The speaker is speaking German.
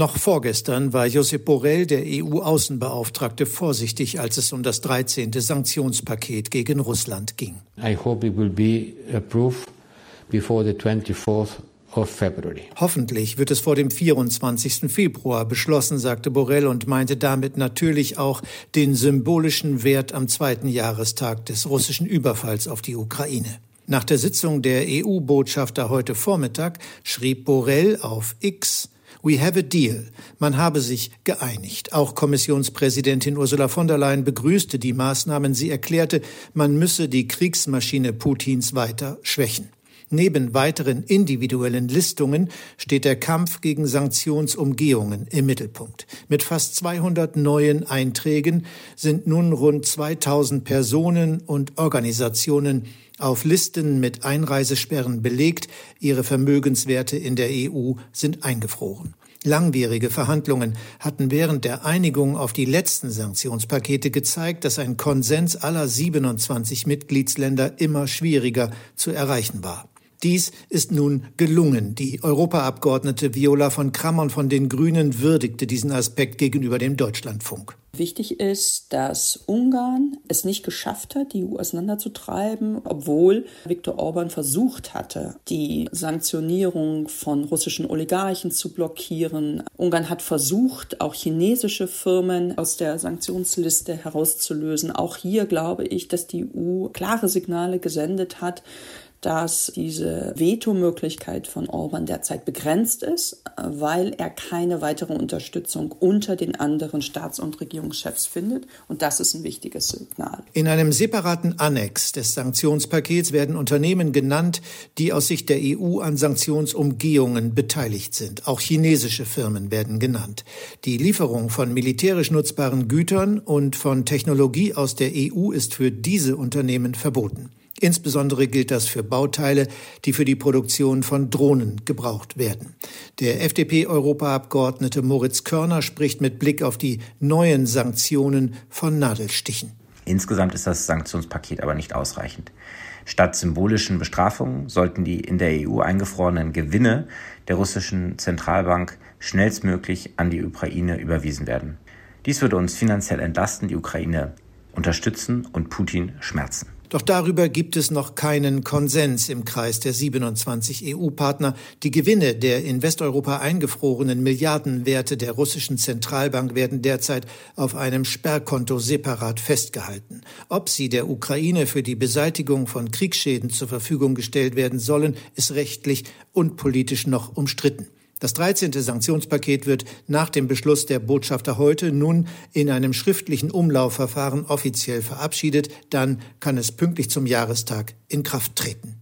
Noch vorgestern war Josep Borrell, der EU-Außenbeauftragte, vorsichtig, als es um das 13. Sanktionspaket gegen Russland ging. I hope it will be approved before the 24th Hoffentlich wird es vor dem 24. Februar beschlossen, sagte Borrell und meinte damit natürlich auch den symbolischen Wert am zweiten Jahrestag des russischen Überfalls auf die Ukraine. Nach der Sitzung der EU-Botschafter heute Vormittag schrieb Borrell auf X, We have a deal. Man habe sich geeinigt. Auch Kommissionspräsidentin Ursula von der Leyen begrüßte die Maßnahmen. Sie erklärte, man müsse die Kriegsmaschine Putins weiter schwächen. Neben weiteren individuellen Listungen steht der Kampf gegen Sanktionsumgehungen im Mittelpunkt. Mit fast 200 neuen Einträgen sind nun rund 2000 Personen und Organisationen auf Listen mit Einreisesperren belegt, ihre Vermögenswerte in der EU sind eingefroren. Langwierige Verhandlungen hatten während der Einigung auf die letzten Sanktionspakete gezeigt, dass ein Konsens aller 27 Mitgliedsländer immer schwieriger zu erreichen war. Dies ist nun gelungen. Die Europaabgeordnete Viola von Krammern von den Grünen würdigte diesen Aspekt gegenüber dem Deutschlandfunk. Wichtig ist, dass Ungarn es nicht geschafft hat, die EU auseinanderzutreiben, obwohl Viktor Orban versucht hatte, die Sanktionierung von russischen Oligarchen zu blockieren. Ungarn hat versucht, auch chinesische Firmen aus der Sanktionsliste herauszulösen. Auch hier glaube ich, dass die EU klare Signale gesendet hat, dass diese Vetomöglichkeit von Orban derzeit begrenzt ist, weil er keine weitere Unterstützung unter den anderen Staats- und Regierungschefs findet. Und das ist ein wichtiges Signal. In einem separaten Annex des Sanktionspakets werden Unternehmen genannt, die aus Sicht der EU an Sanktionsumgehungen beteiligt sind. Auch chinesische Firmen werden genannt. Die Lieferung von militärisch nutzbaren Gütern und von Technologie aus der EU ist für diese Unternehmen verboten. Insbesondere gilt das für Bauteile, die für die Produktion von Drohnen gebraucht werden. Der FDP-Europaabgeordnete Moritz Körner spricht mit Blick auf die neuen Sanktionen von Nadelstichen. Insgesamt ist das Sanktionspaket aber nicht ausreichend. Statt symbolischen Bestrafungen sollten die in der EU eingefrorenen Gewinne der russischen Zentralbank schnellstmöglich an die Ukraine überwiesen werden. Dies würde uns finanziell entlasten, die Ukraine unterstützen und Putin schmerzen. Doch darüber gibt es noch keinen Konsens im Kreis der 27 EU-Partner. Die Gewinne der in Westeuropa eingefrorenen Milliardenwerte der russischen Zentralbank werden derzeit auf einem Sperrkonto separat festgehalten. Ob sie der Ukraine für die Beseitigung von Kriegsschäden zur Verfügung gestellt werden sollen, ist rechtlich und politisch noch umstritten. Das 13. Sanktionspaket wird nach dem Beschluss der Botschafter heute nun in einem schriftlichen Umlaufverfahren offiziell verabschiedet. Dann kann es pünktlich zum Jahrestag in Kraft treten.